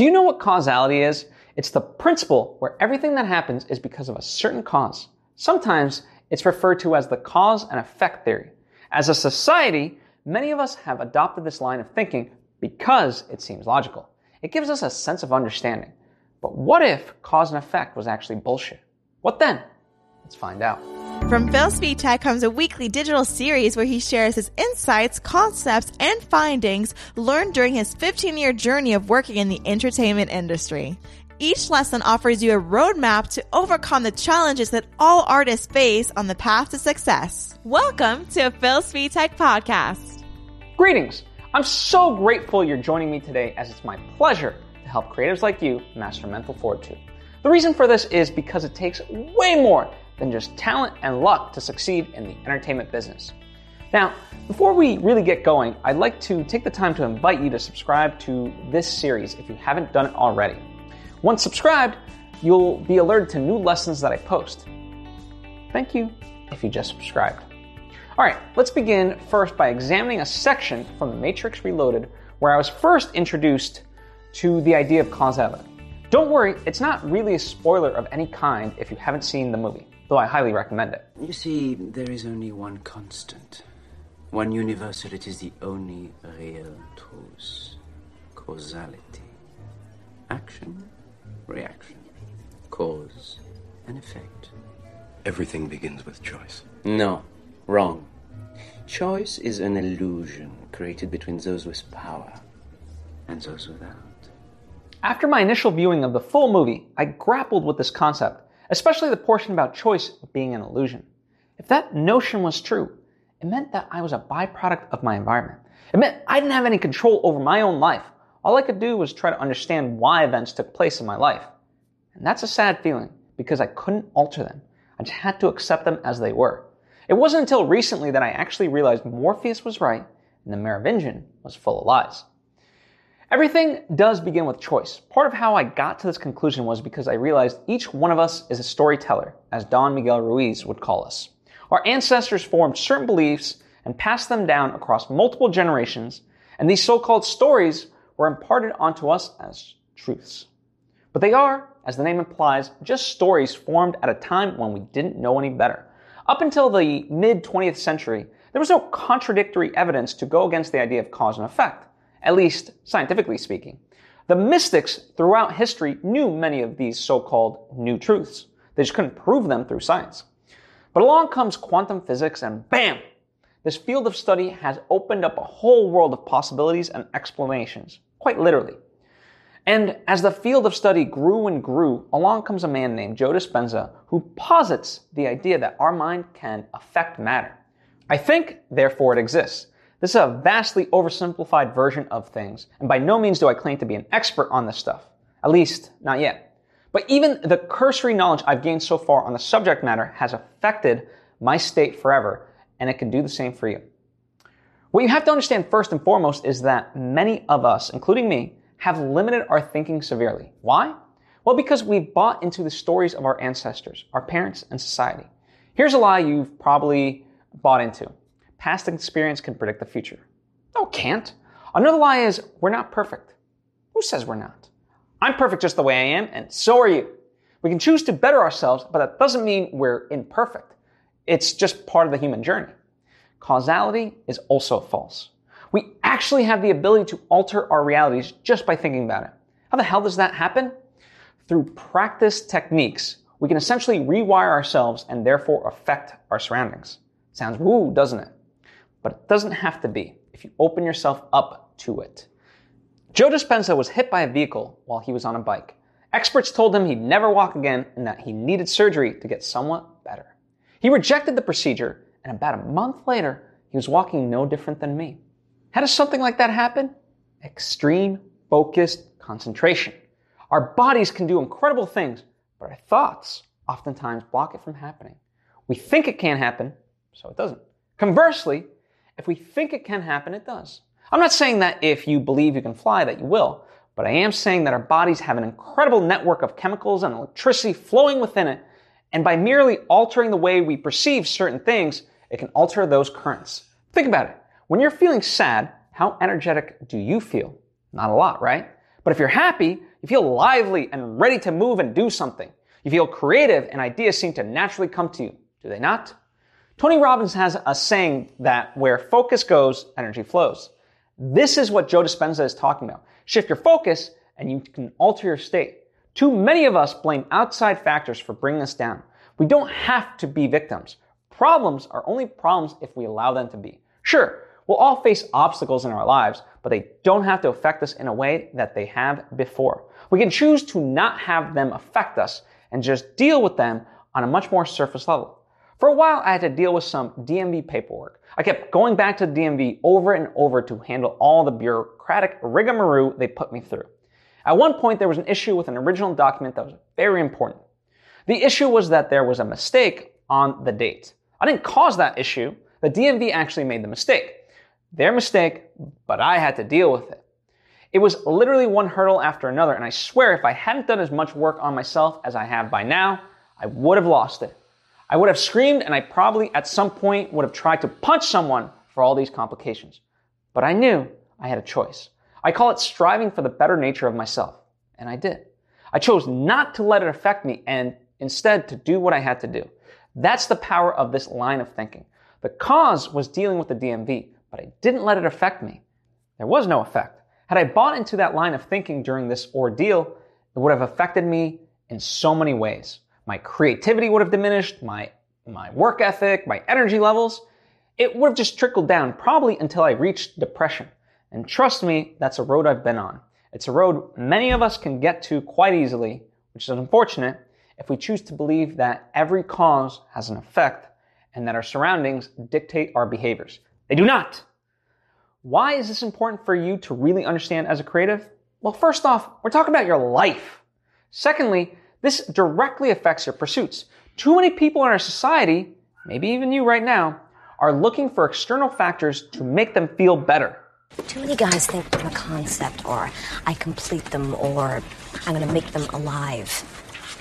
Do you know what causality is? It's the principle where everything that happens is because of a certain cause. Sometimes it's referred to as the cause and effect theory. As a society, many of us have adopted this line of thinking because it seems logical. It gives us a sense of understanding. But what if cause and effect was actually bullshit? What then? Let's find out. From Phil Tech comes a weekly digital series where he shares his insights, concepts, and findings learned during his 15 year journey of working in the entertainment industry. Each lesson offers you a roadmap to overcome the challenges that all artists face on the path to success. Welcome to a Phil Tech podcast. Greetings. I'm so grateful you're joining me today as it's my pleasure to help creatives like you master mental fortitude. The reason for this is because it takes way more than just talent and luck to succeed in the entertainment business. Now, before we really get going, I'd like to take the time to invite you to subscribe to this series if you haven't done it already. Once subscribed, you'll be alerted to new lessons that I post. Thank you if you just subscribed. All right, let's begin first by examining a section from The Matrix Reloaded where I was first introduced to the idea of causality. Don't worry, it's not really a spoiler of any kind if you haven't seen the movie, though I highly recommend it. You see, there is only one constant, one universal, it is the only real truth causality. Action reaction, cause, and effect. Everything begins with choice. No, wrong. Choice is an illusion created between those with power and those without. After my initial viewing of the full movie, I grappled with this concept, especially the portion about choice being an illusion. If that notion was true, it meant that I was a byproduct of my environment. It meant I didn't have any control over my own life. All I could do was try to understand why events took place in my life. And that's a sad feeling because I couldn't alter them. I just had to accept them as they were. It wasn't until recently that I actually realized Morpheus was right and the Merovingian was full of lies. Everything does begin with choice. Part of how I got to this conclusion was because I realized each one of us is a storyteller, as Don Miguel Ruiz would call us. Our ancestors formed certain beliefs and passed them down across multiple generations, and these so-called stories were imparted onto us as truths. But they are, as the name implies, just stories formed at a time when we didn't know any better. Up until the mid 20th century, there was no contradictory evidence to go against the idea of cause and effect, at least scientifically speaking. The mystics throughout history knew many of these so-called new truths. They just couldn't prove them through science. But along comes quantum physics and bam! This field of study has opened up a whole world of possibilities and explanations quite literally. And as the field of study grew and grew, along comes a man named Joe Dispenza who posits the idea that our mind can affect matter. I think, therefore, it exists. This is a vastly oversimplified version of things, and by no means do I claim to be an expert on this stuff. At least, not yet. But even the cursory knowledge I've gained so far on the subject matter has affected my state forever, and it can do the same for you. What you have to understand first and foremost is that many of us, including me, have limited our thinking severely. Why? Well, because we've bought into the stories of our ancestors, our parents, and society. Here's a lie you've probably bought into. Past experience can predict the future. No, can't. Another lie is we're not perfect. Who says we're not? I'm perfect just the way I am, and so are you. We can choose to better ourselves, but that doesn't mean we're imperfect. It's just part of the human journey. Causality is also false. We actually have the ability to alter our realities just by thinking about it. How the hell does that happen? Through practice techniques, we can essentially rewire ourselves and therefore affect our surroundings. Sounds woo, doesn't it? But it doesn't have to be if you open yourself up to it. Joe Dispenza was hit by a vehicle while he was on a bike. Experts told him he'd never walk again and that he needed surgery to get somewhat better. He rejected the procedure and about a month later, he was walking no different than me. How does something like that happen? Extreme focused concentration. Our bodies can do incredible things, but our thoughts oftentimes block it from happening. We think it can't happen, so it doesn't. Conversely, if we think it can happen, it does. I'm not saying that if you believe you can fly that you will, but I am saying that our bodies have an incredible network of chemicals and electricity flowing within it, and by merely altering the way we perceive certain things, it can alter those currents. Think about it. When you're feeling sad, how energetic do you feel? Not a lot, right? But if you're happy, You feel lively and ready to move and do something. You feel creative and ideas seem to naturally come to you. Do they not? Tony Robbins has a saying that where focus goes, energy flows. This is what Joe Dispenza is talking about. Shift your focus and you can alter your state. Too many of us blame outside factors for bringing us down. We don't have to be victims. Problems are only problems if we allow them to be. Sure, we'll all face obstacles in our lives, but they don't have to affect us in a way that they have before. We can choose to not have them affect us and just deal with them on a much more surface level. For a while, I had to deal with some DMV paperwork. I kept going back to the DMV over and over to handle all the bureaucratic rigmarole they put me through. At one point, there was an issue with an original document that was very important. The issue was that there was a mistake on the date. I didn't cause that issue. The DMV actually made the mistake. Their mistake, but I had to deal with it. It was literally one hurdle after another, and I swear if I hadn't done as much work on myself as I have by now, I would have lost it. I would have screamed, and I probably at some point would have tried to punch someone for all these complications. But I knew I had a choice. I call it striving for the better nature of myself, and I did. I chose not to let it affect me and instead to do what I had to do. That's the power of this line of thinking. The cause was dealing with the DMV, but I didn't let it affect me. There was no effect. Had I bought into that line of thinking during this ordeal, it would have affected me in so many ways. My creativity would have diminished, my, my work ethic, my energy levels. It would have just trickled down probably until I reached depression. And trust me, that's a road I've been on. It's a road many of us can get to quite easily, which is unfortunate if we choose to believe that every cause has an effect and that our surroundings dictate our behaviors. They do not. Why is this important for you to really understand as a creative? Well, first off, we're talking about your life. Secondly, this directly affects your pursuits. Too many people in our society, maybe even you right now, are looking for external factors to make them feel better. Too many guys think I'm a concept, or I complete them, or I'm gonna make them alive.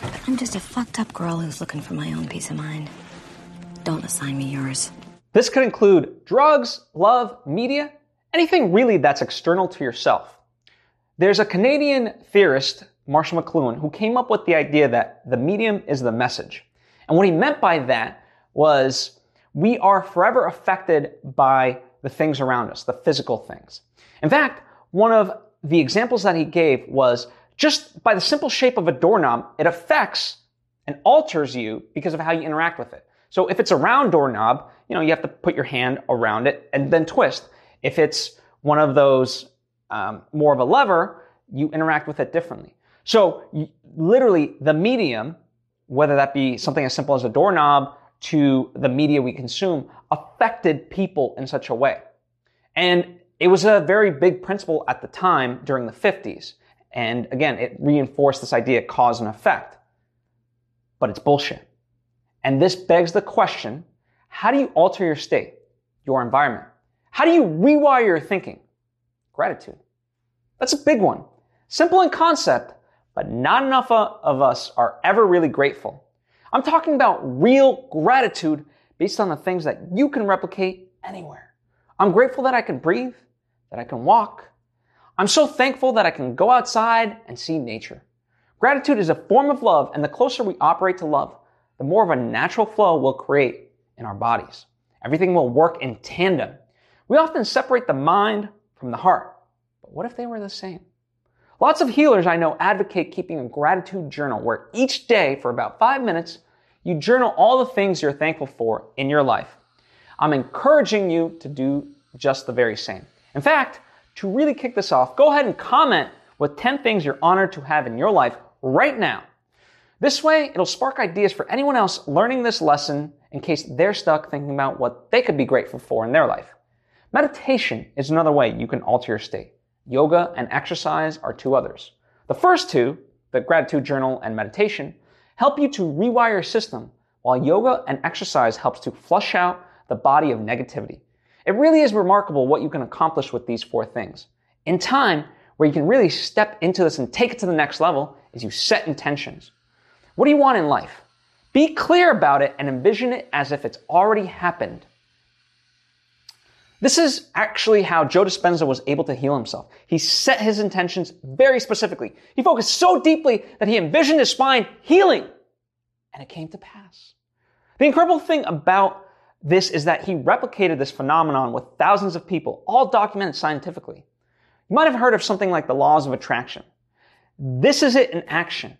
But I'm just a fucked up girl who's looking for my own peace of mind. Don't assign me yours. This could include drugs, love, media, anything really that's external to yourself. There's a Canadian theorist, Marshall McLuhan, who came up with the idea that the medium is the message. And what he meant by that was we are forever affected by the things around us, the physical things. In fact, one of the examples that he gave was just by the simple shape of a doorknob, it affects and alters you because of how you interact with it. So if it's a round doorknob, you know, you have to put your hand around it and then twist. If it's one of those um, more of a lever, you interact with it differently. So literally the medium, whether that be something as simple as a doorknob to the media we consume affected people in such a way. And it was a very big principle at the time during the 50s. And again, it reinforced this idea of cause and effect. But it's bullshit. And this begs the question, how do you alter your state, your environment? How do you rewire your thinking? Gratitude. That's a big one. Simple in concept, but not enough of us are ever really grateful. I'm talking about real gratitude based on the things that you can replicate anywhere. I'm grateful that I can breathe, that I can walk. I'm so thankful that I can go outside and see nature. Gratitude is a form of love, and the closer we operate to love, the more of a natural flow we'll create in our bodies. Everything will work in tandem. We often separate the mind from the heart, but what if they were the same? Lots of healers I know advocate keeping a gratitude journal where each day for about five minutes, you journal all the things you're thankful for in your life. I'm encouraging you to do just the very same. In fact, to really kick this off, go ahead and comment with 10 things you're honored to have in your life right now. This way, it'll spark ideas for anyone else learning this lesson in case they're stuck thinking about what they could be grateful for in their life. Meditation is another way you can alter your state. Yoga and exercise are two others. The first two, the gratitude journal and meditation, help you to rewire your system, while yoga and exercise helps to flush out the body of negativity. It really is remarkable what you can accomplish with these four things. In time, where you can really step into this and take it to the next level is you set intentions. What do you want in life? Be clear about it and envision it as if it's already happened. This is actually how Joe Dispenza was able to heal himself. He set his intentions very specifically. He focused so deeply that he envisioned his spine healing, and it came to pass. The incredible thing about this is that he replicated this phenomenon with thousands of people, all documented scientifically. You might have heard of something like the laws of attraction. This is it in action.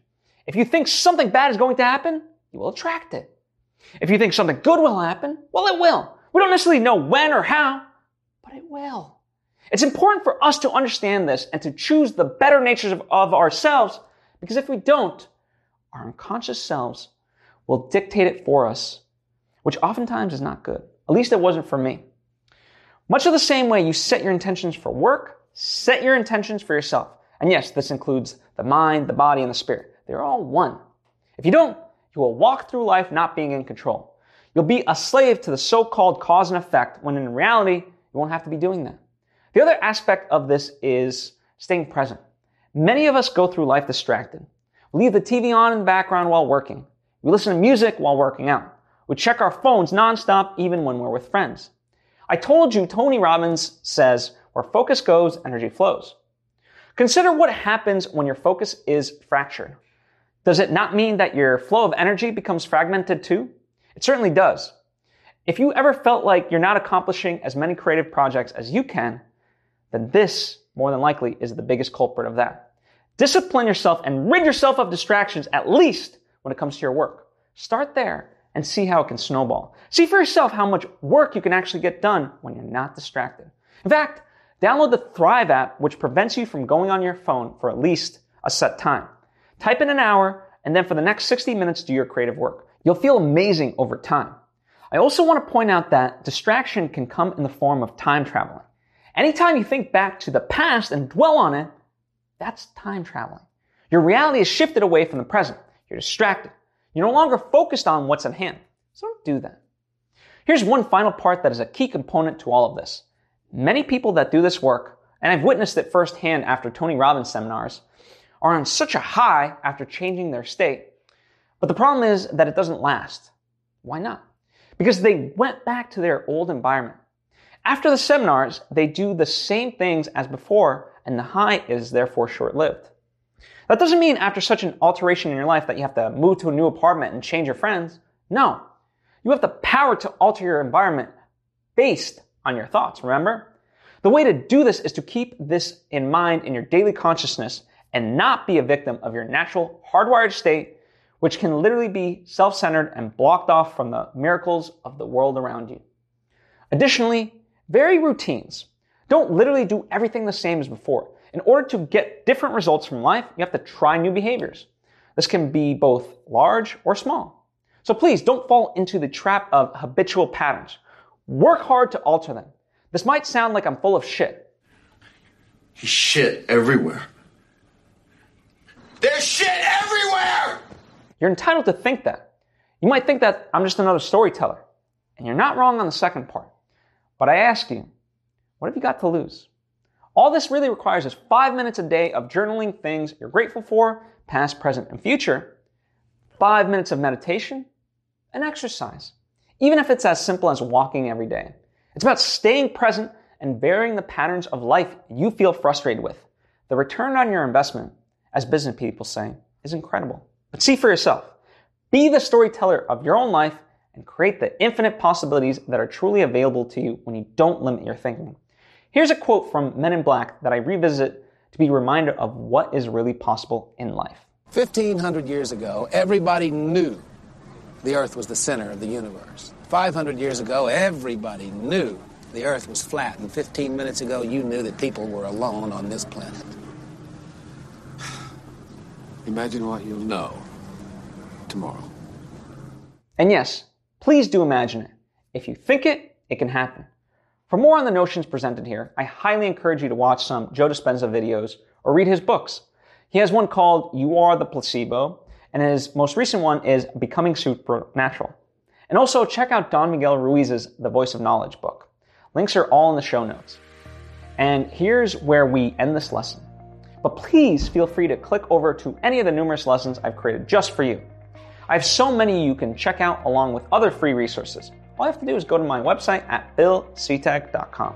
If you think something bad is going to happen, you will attract it. If you think something good will happen, well, it will. We don't necessarily know when or how, but it will. It's important for us to understand this and to choose the better natures of, of ourselves because if we don't, our unconscious selves will dictate it for us, which oftentimes is not good. At least it wasn't for me. Much of the same way you set your intentions for work, set your intentions for yourself. And yes, this includes the mind, the body, and the spirit. They're all one. If you don't, you will walk through life not being in control. You'll be a slave to the so-called cause and effect when in reality, you won't have to be doing that. The other aspect of this is staying present. Many of us go through life distracted. We leave the TV on in the background while working. We listen to music while working out. We check our phones nonstop even when we're with friends. I told you Tony Robbins says, where focus goes, energy flows. Consider what happens when your focus is fractured. Does it not mean that your flow of energy becomes fragmented too? It certainly does. If you ever felt like you're not accomplishing as many creative projects as you can, then this, more than likely, is the biggest culprit of that. Discipline yourself and rid yourself of distractions, at least when it comes to your work. Start there and see how it can snowball. See for yourself how much work you can actually get done when you're not distracted. In fact, download the Thrive app, which prevents you from going on your phone for at least a set time. Type in an hour, and then for the next 60 minutes, do your creative work. You'll feel amazing over time. I also want to point out that distraction can come in the form of time traveling. Anytime you think back to the past and dwell on it, that's time traveling. Your reality is shifted away from the present. You're distracted. You're no longer focused on what's at hand. So don't do that. Here's one final part that is a key component to all of this. Many people that do this work, and I've witnessed it firsthand after Tony Robbins seminars, are on such a high after changing their state. But the problem is that it doesn't last. Why not? Because they went back to their old environment. After the seminars, they do the same things as before, and the high is therefore short lived. That doesn't mean after such an alteration in your life that you have to move to a new apartment and change your friends. No. You have the power to alter your environment based on your thoughts, remember? The way to do this is to keep this in mind in your daily consciousness and not be a victim of your natural hardwired state, which can literally be self-centered and blocked off from the miracles of the world around you. Additionally, vary routines. Don't literally do everything the same as before. In order to get different results from life, you have to try new behaviors. This can be both large or small. So please don't fall into the trap of habitual patterns. Work hard to alter them. This might sound like I'm full of shit. Shit everywhere. There's shit everywhere! You're entitled to think that. You might think that I'm just another storyteller. And you're not wrong on the second part. But I ask you, what have you got to lose? All this really requires is five minutes a day of journaling things you're grateful for, past, present, and future, five minutes of meditation, and exercise. Even if it's as simple as walking every day. It's about staying present and varying the patterns of life you feel frustrated with. The return on your investment as business people say, is incredible. But see for yourself. Be the storyteller of your own life and create the infinite possibilities that are truly available to you when you don't limit your thinking. Here's a quote from Men in Black that I revisit to be reminded of what is really possible in life. 1500 years ago, everybody knew the earth was the center of the universe. 500 years ago, everybody knew the earth was flat. And 15 minutes ago, you knew that people were alone on this planet. Imagine what you'll know tomorrow. And yes, please do imagine it. If you think it, it can happen. For more on the notions presented here, I highly encourage you to watch some Joe Dispenza videos or read his books. He has one called You Are the Placebo, and his most recent one is Becoming Supernatural. And also check out Don Miguel Ruiz's The Voice of Knowledge book. Links are all in the show notes. And here's where we end this lesson. But please feel free to click over to any of the numerous lessons I've created just for you. I have so many you can check out along with other free resources. all you have to do is go to my website at philsvitek.com.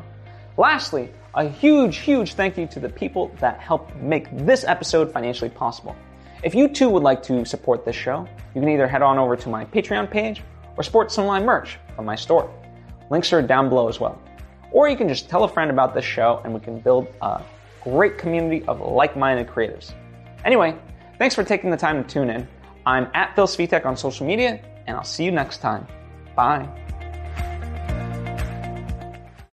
Lastly, a huge, huge thank you to the people that helped make this episode financially possible. If you too would like to support this show, you can either head on over to my Patreon page or support some my merch from my store. Links are down below as well. Or you can just tell a friend about this show and we can build a great community of like minded creators. Anyway, thanks for taking the time to tune in. I'm at Phil Svitek on social media, and I'll see you next time. Bye.